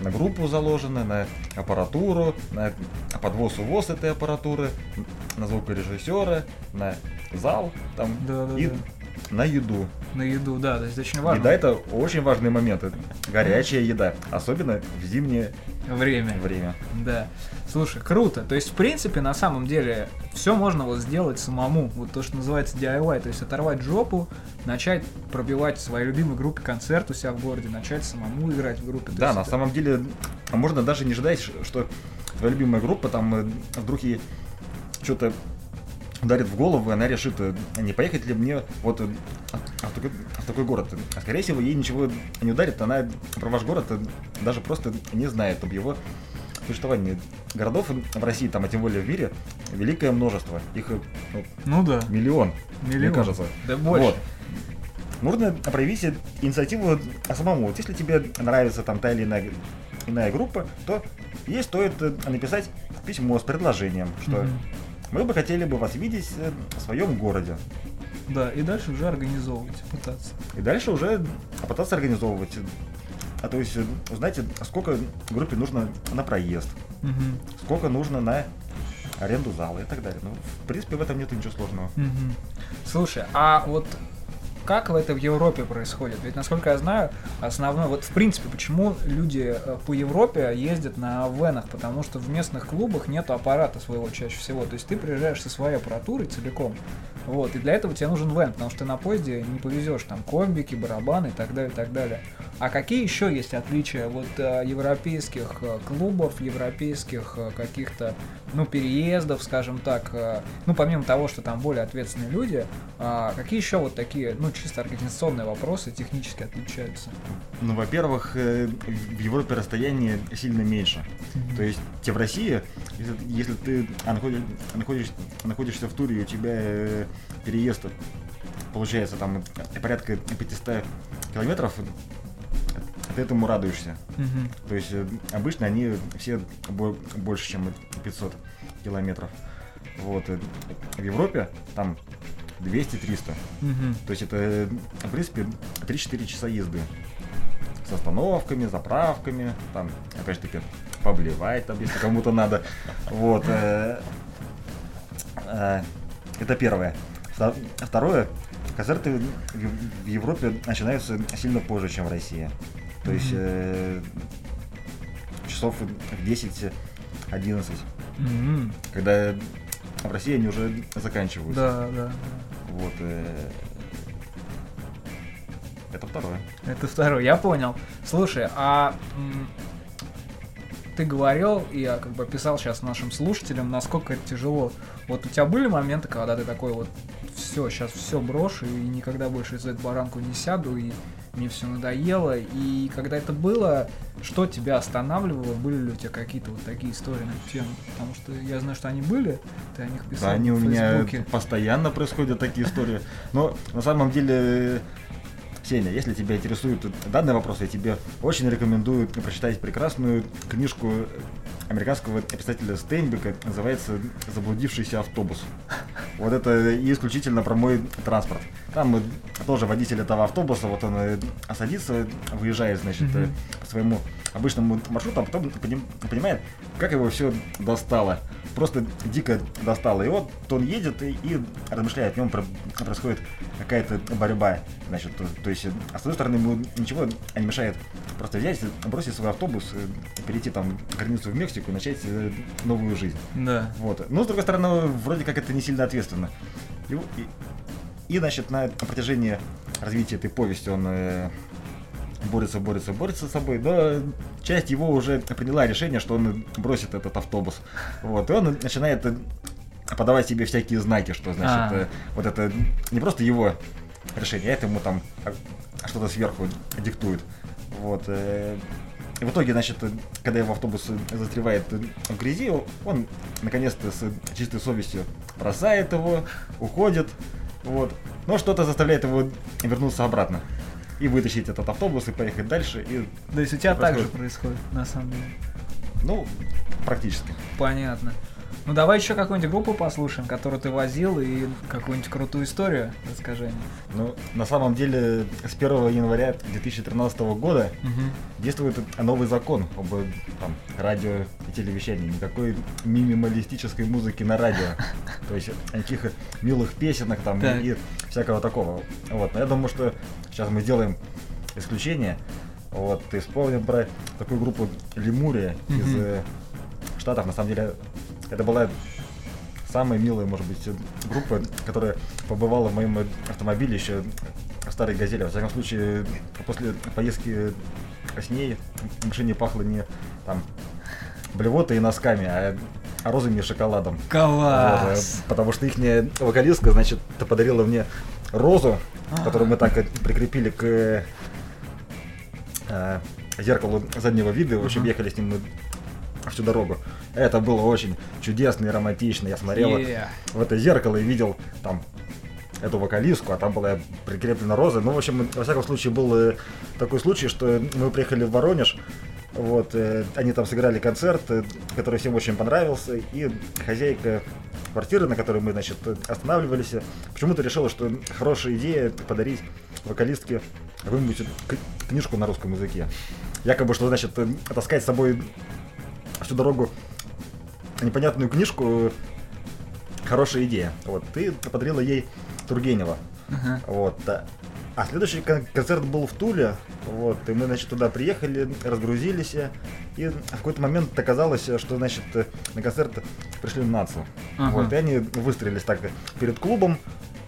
на группу заложено, на аппаратуру, на подвоз-увоз этой аппаратуры, на звукорежиссера, на зал там Да-да-да. и на еду. На еду, да, то есть очень важно. Еда это очень важный момент, это горячая еда, особенно в зимнее Время. время. Да. Слушай, круто. То есть, в принципе, на самом деле, все можно вот сделать самому. Вот то, что называется DIY. То есть, оторвать жопу, начать пробивать в своей любимой группе концерт у себя в городе, начать самому играть в группе. То Да, на это- самом деле, а можно даже не ждать, что твоя любимая группа там э, вдруг ей что-то ударит в голову, и она решит, э, не поехать ли мне вот э, в такой, в такой город. А скорее всего, ей ничего не ударит, она про ваш город э, даже просто не знает об его существовании. Городов в России, там, а тем более в мире, великое множество. Их ну, Ну да. миллион, Миллион. мне кажется. Да больше. Вот. Нужно проявить инициативу самому. Вот если тебе нравится там та или иная, иная группа, то ей стоит написать письмо с предложением, что Мгм. Мы бы хотели бы вас видеть э, в своем городе. Да, и дальше уже организовывать, пытаться. И дальше уже попытаться организовывать. А то есть э, узнать, сколько группе нужно на проезд, Мгм. сколько нужно на аренду зала и так далее. Ну, в принципе, в этом нет ничего сложного. Мгм. Слушай, а вот как это в Европе происходит? Ведь, насколько я знаю, основной... Вот, в принципе, почему люди э, по Европе ездят на венах? Потому что в местных клубах нету аппарата своего чаще всего. То есть ты приезжаешь со своей аппаратурой целиком. Вот, и для этого тебе нужен вен, потому что ты на поезде не повезешь там комбики, барабаны и так далее, и так далее. А какие еще есть отличия вот э, европейских э, клубов, европейских каких-то, ну, переездов, скажем так, ну, помимо того, что там более ответственные люди, а какие еще вот такие, ну, чисто организационные вопросы технически отличаются? Ну, во-первых, э, в Европе расстояние сильно меньше. То есть те в России, если, если ты находишь, находишь, находишься в туре, и у тебя э, переезд получается там э, порядка 500 километров, ты этому радуешься. Мгм. То есть э, обычно они все бо- больше, чем 500 километров. Вот. э, В Европе там 200-300. Мгм. То есть это, в принципе, 3-4 часа езды. С остановками, заправками, там, опять же таки, поблевать там, если кому-то надо. Вот. э, э, Это первое. Вто- Второе. Концерты в Европе начинаются сильно позже, чем в России. То есть э, часов в 10-11. Мгм. Когда в России они уже заканчиваются. Да, да. Вот. э, Это второе. Это второй, я понял. Слушай, а ты говорил, и я как бы описал сейчас нашим слушателям, насколько это тяжело. Вот у тебя были моменты, когда ты такой вот, все, сейчас все брошу и никогда больше за эту баранку не сяду, и мне все надоело. И когда это было, что тебя останавливало? Были ли у тебя какие-то вот такие истории на эту тему? Потому что я знаю, что они были, ты о них писал Да, они у меня постоянно происходят такие истории. Но на самом деле, Сеня, если тебя интересует данный вопрос, я тебе очень рекомендую прочитать прекрасную книжку американского писателя Стейнбека, называется «Заблудившийся автобус». Вот это исключительно про мой транспорт. Там тоже водитель этого автобуса, вот он э, садится, выезжает, значит, по своему обычному маршруту, а потом поним- понимает, как его все достало. Просто дико достало. И вот он едет и, и размышляет, в нем про- происходит какая-то борьба. Значит, то, то есть, а с одной стороны, ему ничего не мешает просто взять, бросить свой автобус, перейти там границу в Мексику и начать э, новую жизнь. Да. Вот. Но, с другой стороны, вроде как это не сильно ответственно. И, и- и, значит, на протяжении развития этой повести он э, борется, борется, борется с собой, но часть его уже приняла решение, что он бросит этот автобус. Вот. И он начинает подавать себе всякие знаки, что, значит, А. э, вот это не просто его решение, а это ему там что-то сверху диктует. Вот. э, и в итоге, значит, когда его автобус застревает в грязи, он наконец-то с чистой совестью бросает его, уходит, вот. Но что-то заставляет его вернуться обратно и вытащить этот автобус и поехать дальше. И, То есть у тебя так же происходит, на самом деле. ну, практически. Понятно. Ну давай еще какую-нибудь группу послушаем, которую ты возил, и какую-нибудь крутую историю расскажи. мне. Ну, на самом деле, с 1 января 2013 года Мгм. действует новый закон об там, радио и телевещании. Никакой минималистической музыки на радио. [LAUGHS] То есть никаких милых песенок там Так. и всякого такого. Вот. Но я думаю, что сейчас мы сделаем исключение. Вот, и вспомним про такую группу Лемурия из э, Штатов. На самом деле, это была самая милая, может быть, группа, которая побывала в моем автомобиле еще старой газели. Во всяком случае, после поездки с ней в машине пахло не там блевотой и носками, а розами и шоколадом. Вот, Класс! э, потому что их вокалистка, значит, подарила мне розу, которую мы так прикрепили к э, э, зеркалу заднего вида. В общем, ехали с ним мы всю дорогу. Это было очень чудесно и романтично. Я смотрел Е. в это зеркало и видел там эту вокалистку, а там была прикреплена роза. Ну, в общем, во всяком случае, был э, такой случай, что мы приехали в Воронеж, вот, э, они там сыграли концерт, э, который всем очень понравился, и хозяйка квартиры, на которой мы, значит, останавливались, почему-то решила, что хорошая идея подарить вокалистке какую-нибудь книжку на русском языке. Якобы, что, значит, таскать с собой всю дорогу непонятную книжку хорошая идея. Вот, ты подарила ей Тургенева. Ага. Вот. А следующий кон- концерт был в Туле. Вот. И мы, значит, туда приехали, разгрузились. И в какой-то момент оказалось, что, значит, на концерт пришли нации. Ага. Вот. И они выстроились так перед клубом.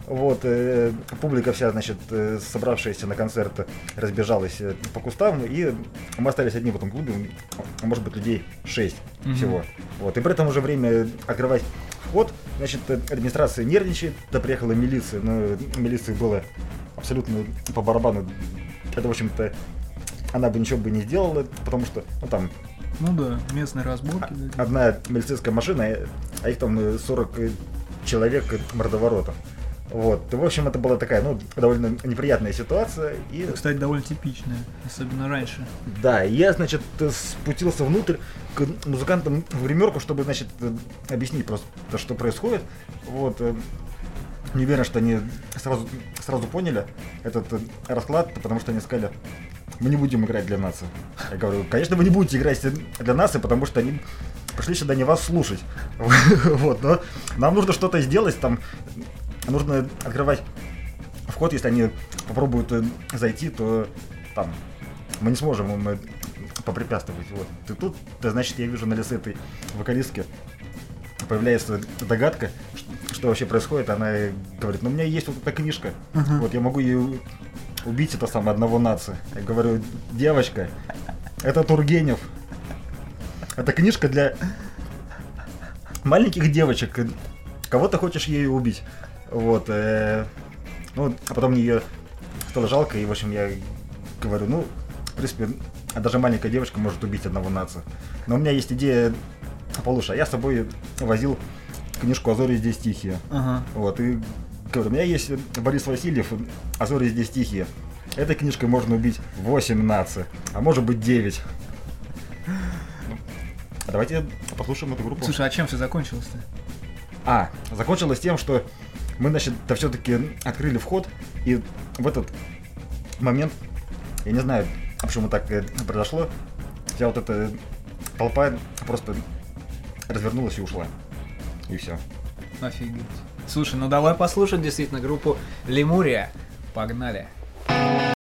Вот, э, публика вся, значит, э, собравшаяся на концерт, разбежалась э, по кустам, и мы остались одни в этом клубе, а может быть, людей 6 Мгм. всего. Вот, и при этом уже время открывать вход, значит, э, администрация нервничает, да приехала милиция, но милиции было абсолютно по барабану. Это, в общем-то, она бы ничего бы не сделала, потому что, ну, там, Ну да, местные разборки. да. одна милицейская машина, э, а их там э, 40 человек э, мордоворотов. Вот. В общем, это была такая, ну, довольно неприятная ситуация. И, Это, кстати, довольно типичная, особенно раньше. да, я, значит, спустился внутрь к музыкантам в гримерку, чтобы, значит, объяснить просто, что происходит. Вот. э, Не уверен, что они сразу, сразу поняли этот э, расклад, потому что они сказали, мы не будем играть для нации. Я говорю, конечно, вы не будете играть для нации, потому что они пришли сюда не вас слушать. [LAUGHS] Вот, но нам нужно что-то сделать, там нужно открывать вход, если они попробуют э, зайти, то там мы не сможем им э, попрепятствовать. Вот. И тут, да, значит, я вижу на лице этой вокалистки появляется догадка, что вообще происходит. Она говорит, ну у меня есть вот эта книжка, Мгм. вот я могу ее убить это самое одного нации. Я говорю, девочка, это Тургенев. Это книжка для маленьких девочек. Кого ты хочешь ею убить? Вот. э, ну, а потом мне ее стало жалко, и, в общем, я говорю, ну, в принципе, а даже маленькая девочка может убить одного нации. Но у меня есть идея получше. Я с собой возил книжку «Азори здесь тихие». Ага. Вот, и говорю, у меня есть Борис Васильев, «Азори здесь тихие». Этой книжкой можно убить 8 наций, а может быть 9. А давайте послушаем эту группу. Слушай, а чем все закончилось-то? А, закончилось тем, что мы, значит, да все-таки открыли вход, и в этот момент, я не знаю, почему так произошло, вся вот эта толпа просто развернулась и ушла. И все. Офигеть. Слушай, ну давай послушать действительно группу Лемурия. Погнали. You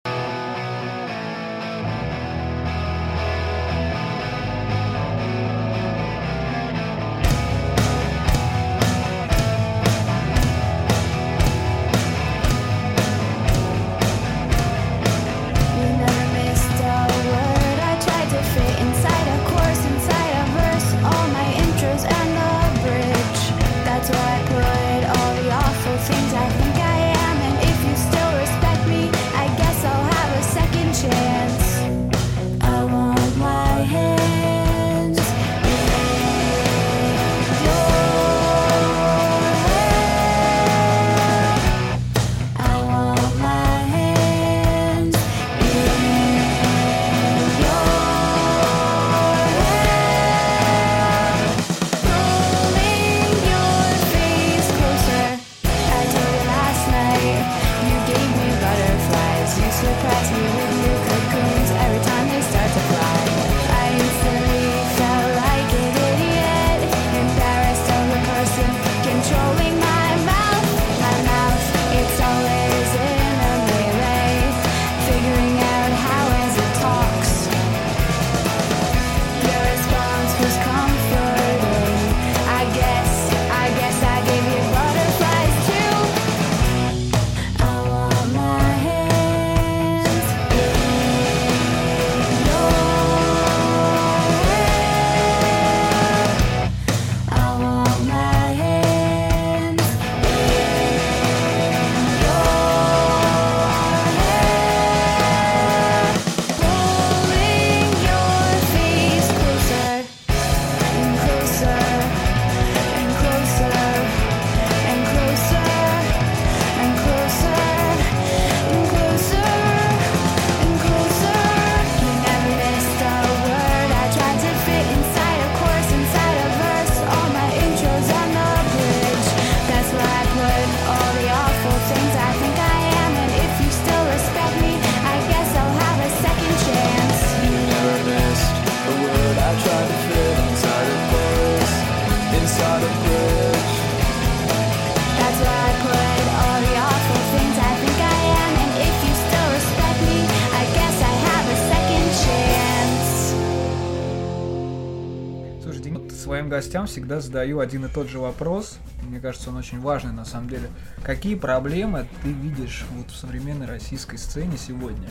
гостям всегда задаю один и тот же вопрос. Мне кажется, он очень важный на самом деле. Какие проблемы ты видишь вот в современной российской сцене сегодня?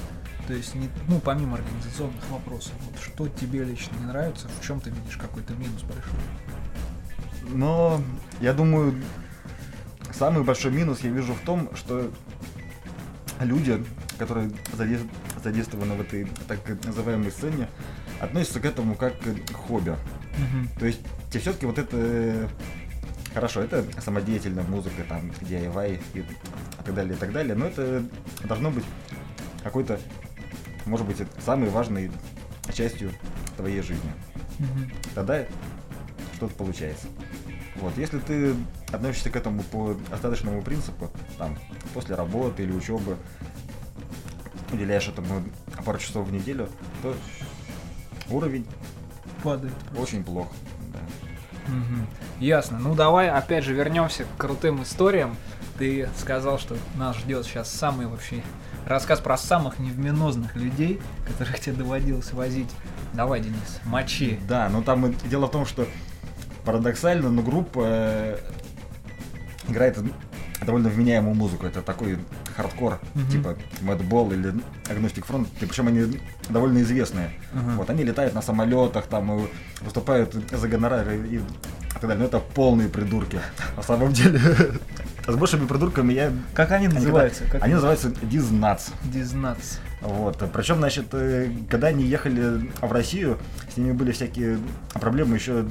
То есть, не, ну, помимо организационных вопросов, вот что тебе лично не нравится, в чем ты видишь какой-то минус большой? Но я думаю, самый большой минус я вижу в том, что люди, которые заде- задействованы в этой так называемой сцене, относятся к этому как к хобби. То есть все-таки вот это э, хорошо, это самодеятельная музыка, там, DIY и так далее, и так далее, но это должно быть какой-то, может быть, самой важной частью твоей жизни. Мгм. Тогда что-то получается. Вот, если ты относишься к этому по остаточному принципу, там, после работы или учебы, уделяешь этому пару часов в неделю, то уровень Падает. очень плох. да. Мгм. Ясно. Ну давай опять же вернемся к крутым историям. Ты сказал, что нас ждет сейчас самый вообще рассказ про самых невменозных людей, которых тебе доводилось возить. Давай, Денис, мочи. Да, но там и дело в том, что парадоксально, но группа э, играет довольно вменяемую музыку. Это такой хардкор, Мгм. типа Madball или Agnostic Front, и причем они довольно известные. Ага. Вот, они летают на самолетах, там выступают за гонорары и так далее. Но это полные придурки. На самом деле, [LAUGHS] с большими придурками я... Как они называются? Как Они называются Дизнатс. Дизнатс. Вот. Причем, значит, э, когда они ехали в Россию, с ними были всякие проблемы еще.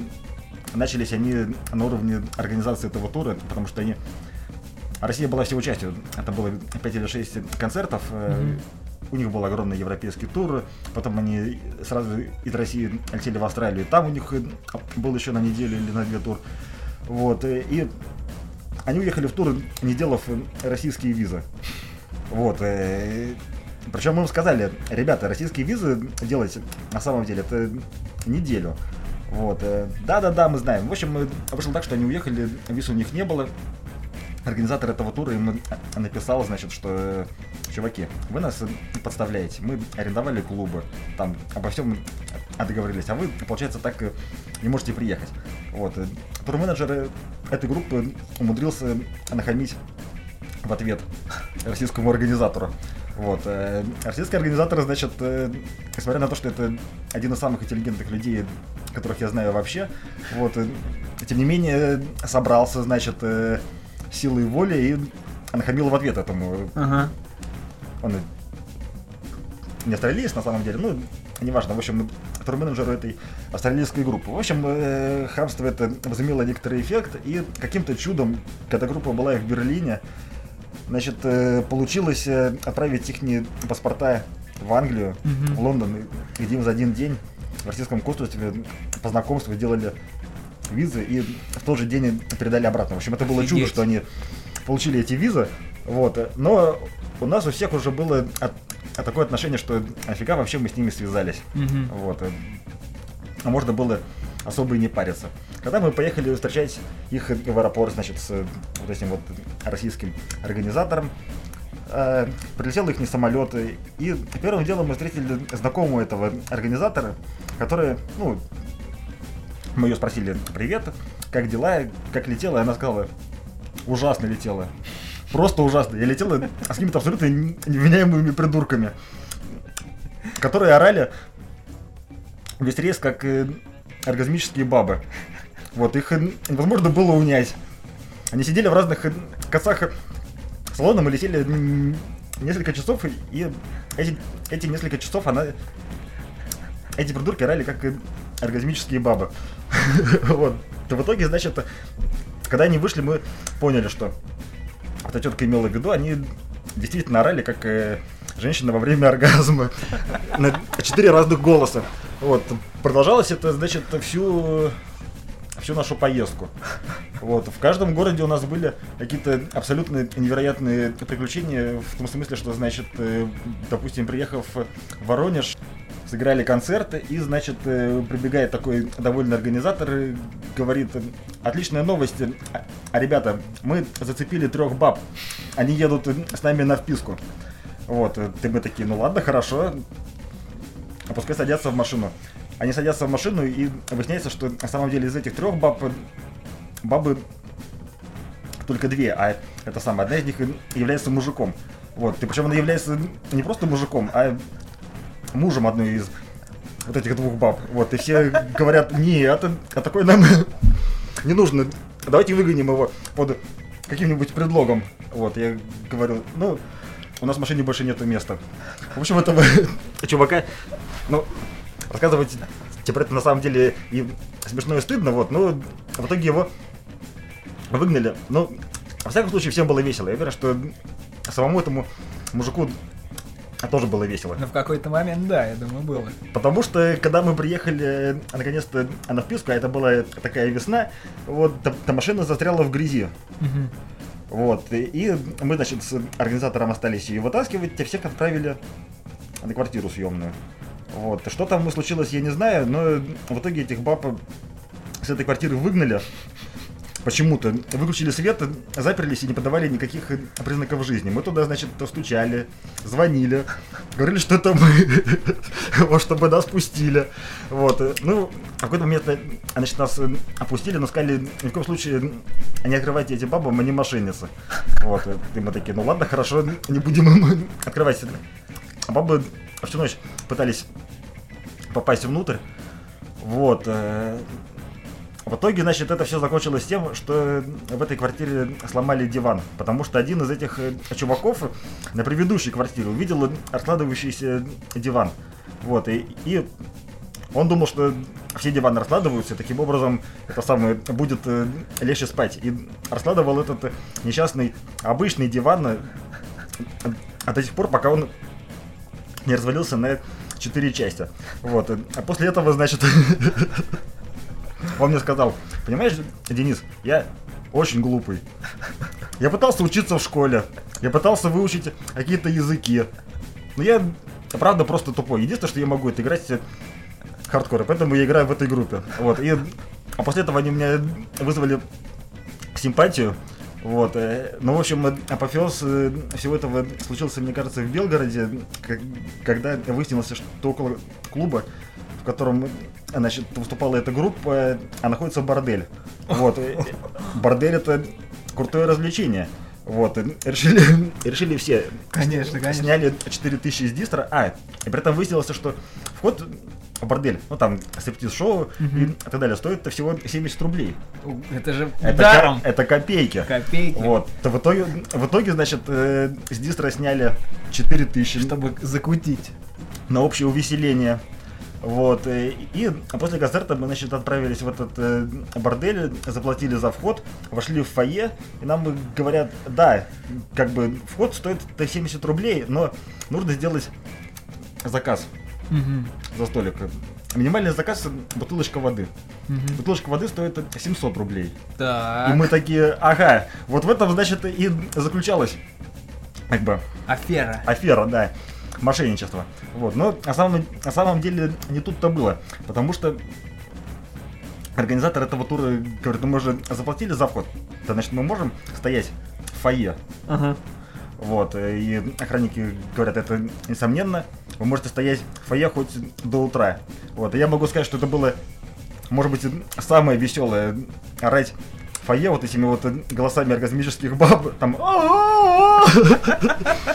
Начались они на уровне организации этого тура, потому что они... Россия была всего частью. Это было 5 или 6 концертов. э. У них был огромный европейский тур. Потом они сразу из России летели в Австралию. Там у них э, был еще на неделю или на две тур. Вот. э, И они уехали в тур, не делав российские визы. Вот. Причем мы им сказали, ребята, российские визы делать на самом деле это неделю. Вот. Да-да-да, мы знаем. В общем, вышло так, что они уехали, виз у них не было. Организатор этого тура им написал, значит, что чуваки, вы нас подставляете. Мы арендовали клубы, там обо всем договорились, а вы, получается, так не можете приехать. Вот. Турменеджер этой группы умудрился нахамить в ответ российскому организатору. Вот. э, Российский организатор, значит, э, несмотря на то, что это один из самых интеллигентных людей, которых я знаю вообще, вот, э, тем не менее, собрался, значит, силой воли и нахамил в ответ этому. Ага. Он и не австралиец, на самом деле, ну, неважно, в общем, турменеджер этой австралийской группы. В общем, э, хамство это возымело некоторый эффект, и каким-то чудом, когда группа была в Берлине, значит, э, получилось э, отправить их паспорта в Англию, Мгм. в Лондон, и- где им за один день в российском консульстве по знакомству делали визы и в тот же день передали обратно. В общем, это было чудо, Офигеть. что они получили эти визы. Вот. Но у нас у всех уже было от- от такое отношение, что нафига вообще мы с ними связались. Мгм. Вот. А можно было особо и не париться. Когда мы поехали встречать их в аэропорт, значит, с вот этим вот российским организатором, э, прилетел их самолет, и первым делом мы встретили знакомую этого организатора, которая, ну, мы ее спросили, привет, как дела, как летела, и она сказала, ужасно летела. Просто ужасно. Я летела с какими-то абсолютно невменяемыми придурками, которые орали весь рейс как э, оргазмические бабы. Вот, их э, невозможно было унять. Они сидели в разных э, концах салона, мы летели несколько часов, и эти, эти несколько часов она... Эти придурки орали как оргазмические бабы. [LAUGHS] Вот. То в итоге, значит, когда они вышли, мы поняли, что эта тетка имела в виду, они действительно орали, как э, женщина во время оргазма. [LAUGHS] На четыре разных голоса. Вот. Продолжалось это, значит, всю всю нашу поездку. Вот. В каждом городе у нас были какие-то абсолютно невероятные приключения, в том смысле, что, значит, э, допустим, приехав в Воронеж, сыграли концерт, и, значит, э, прибегает такой довольный организатор и говорит, отличная новость, а, а, ребята, мы зацепили трех баб, они едут с нами на вписку. Вот, э, ты мы такие, ну ладно, хорошо, а пускай садятся в машину. они садятся в машину и выясняется, что на самом деле из этих трех баб бабы только две, а это самое, одна из них является мужиком. Вот, и причем она является не просто мужиком, а мужем одной из вот этих двух баб. Вот, и все говорят, нет, а такой нам [LAUGHS] не нужно. Давайте выгоним его под каким-нибудь предлогом. Вот, я говорю, ну, у нас в машине больше нету места. В общем, этого [LAUGHS] чувака, ну, рассказывать типа это на самом деле и смешно и стыдно, вот, но в итоге его выгнали. Ну, во всяком случае, всем было весело. Я уверен, что самому этому мужику тоже было весело. Ну, в какой-то момент, да, я думаю, было. Потому что, когда мы приехали, э, наконец-то, на вписку, а это была такая весна, вот, та, машина застряла в грязи. Вот, и, и мы, значит, с организатором остались ее вытаскивать, и всех отправили на квартиру съемную. Вот, что там случилось, я не знаю, но в итоге этих баб с этой квартиры выгнали. Почему-то выключили свет, заперлись и не подавали никаких признаков жизни. Мы туда, значит, стучали, звонили, говорили, что это мы, [LAUGHS] вот, чтобы нас пустили. Вот. Ну, в какой-то момент, значит, нас опустили, но сказали, ни в коем случае не открывайте эти бабы, мы не мошенницы. Вот. И мы такие, ну ладно, хорошо, не будем им [LAUGHS] открывать. А бабы всю ночь пытались попасть внутрь. Вот. Э, В итоге, значит, это все закончилось тем, что в этой квартире сломали диван. Потому что один из этих э, чуваков на предыдущей квартире увидел раскладывающийся диван. Вот, и, и он думал, что все диваны раскладываются, и таким образом это самое будет э, легче спать. И раскладывал этот э, несчастный обычный диван э, а до тех пор, пока он не развалился на четыре части. Вот. А после этого, значит, [LAUGHS] он мне сказал, понимаешь, Денис, я очень глупый. Я пытался учиться в школе, я пытался выучить какие-то языки. Но я, правда, просто тупой. Единственное, что я могу, это играть хардкор, поэтому я играю в этой группе. Вот. И, а после этого они меня вызвали симпатию. Вот. э, Ну, в общем, апофеоз э, всего этого случился, мне кажется, в Белгороде, когда выяснилось, что около клуба, в котором, значит, выступала эта группа, а находится бордель. Вот. Бордель это крутое развлечение. Вот, решили, [LAUGHS] решили все. Конечно, конечно. Сняли 4000 из дистра. А, и при этом выяснилось, что вход в бордель, ну там стриптиз-шоу и так далее, стоит всего 70 рублей. Это же Это, даром. ко- это копейки. Копейки. Вот. То в итоге, в итоге, значит, э, с дистра сняли 4000 Чтобы закутить. на общее увеселение. Вот. э, И после концерта мы, значит, отправились в этот э, бордель, заплатили за вход, вошли в фойе, и нам говорят, да, как бы вход стоит 70 рублей, но нужно сделать заказ Мгм. за столик. Минимальный заказ бутылочка воды. Мгм. Бутылочка воды стоит 700 рублей. Так. И мы такие, ага, вот в этом, значит, и заключалась, как бы, Афера. афера, да, мошенничество. Вот, но на самом, на самом деле не тут-то было, потому что организатор этого тура говорит, ну мы же заплатили за вход, то значит мы можем стоять в фойе. Ага. Вот, и охранники говорят, это несомненно, вы можете стоять в фойе хоть до утра. Вот, и я могу сказать, что это было, может быть, самое веселое, орать в фойе вот этими вот голосами оргазмических баб, там,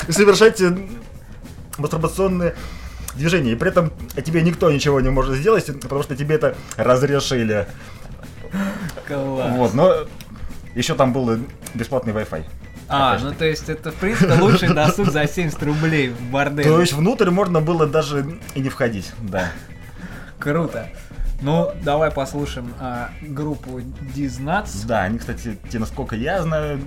совершать э, мастурбационные движения. И при этом тебе никто ничего не может сделать, потому что тебе это разрешили. Класс. Вот, но еще там был бесплатный Wi-Fi. А, Опять ну то есть это, в принципе, лучший досуг за 70 рублей в борделе. То есть внутрь можно было даже и не входить, да. Круто. Ну, давай послушаем а, группу Дизнатс. Да, они, кстати, те, насколько я знаю,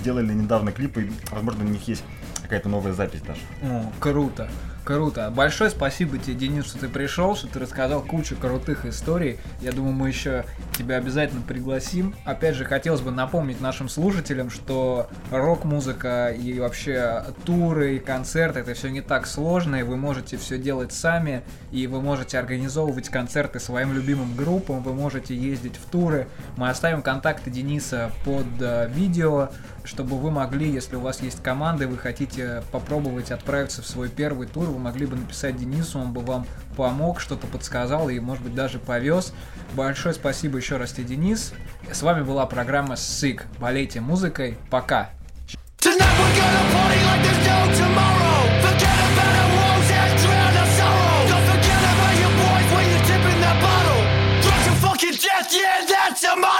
сделали недавно клипы, возможно, у них есть какая-то новая запись даже. О, круто, круто. Большое спасибо тебе, Денис, что ты пришел, что ты рассказал кучу крутых историй. Я думаю, мы еще тебя обязательно пригласим. Опять же, хотелось бы напомнить нашим слушателям, что рок-музыка и вообще туры и концерты это все не так сложно, и вы можете все делать сами, и вы можете организовывать концерты своим любимым группам, вы можете ездить в туры. Мы оставим контакты Дениса под э, видео, чтобы вы могли, если у вас есть команда и вы хотите попробовать отправиться в свой первый тур, вы могли бы написать Денису, он бы вам помог, что-то подсказал и, может быть, даже повез. Большое спасибо еще раз тебе, Денис. С вами была программа СИК. Болейте музыкой. Пока. Yeah, that's a motto.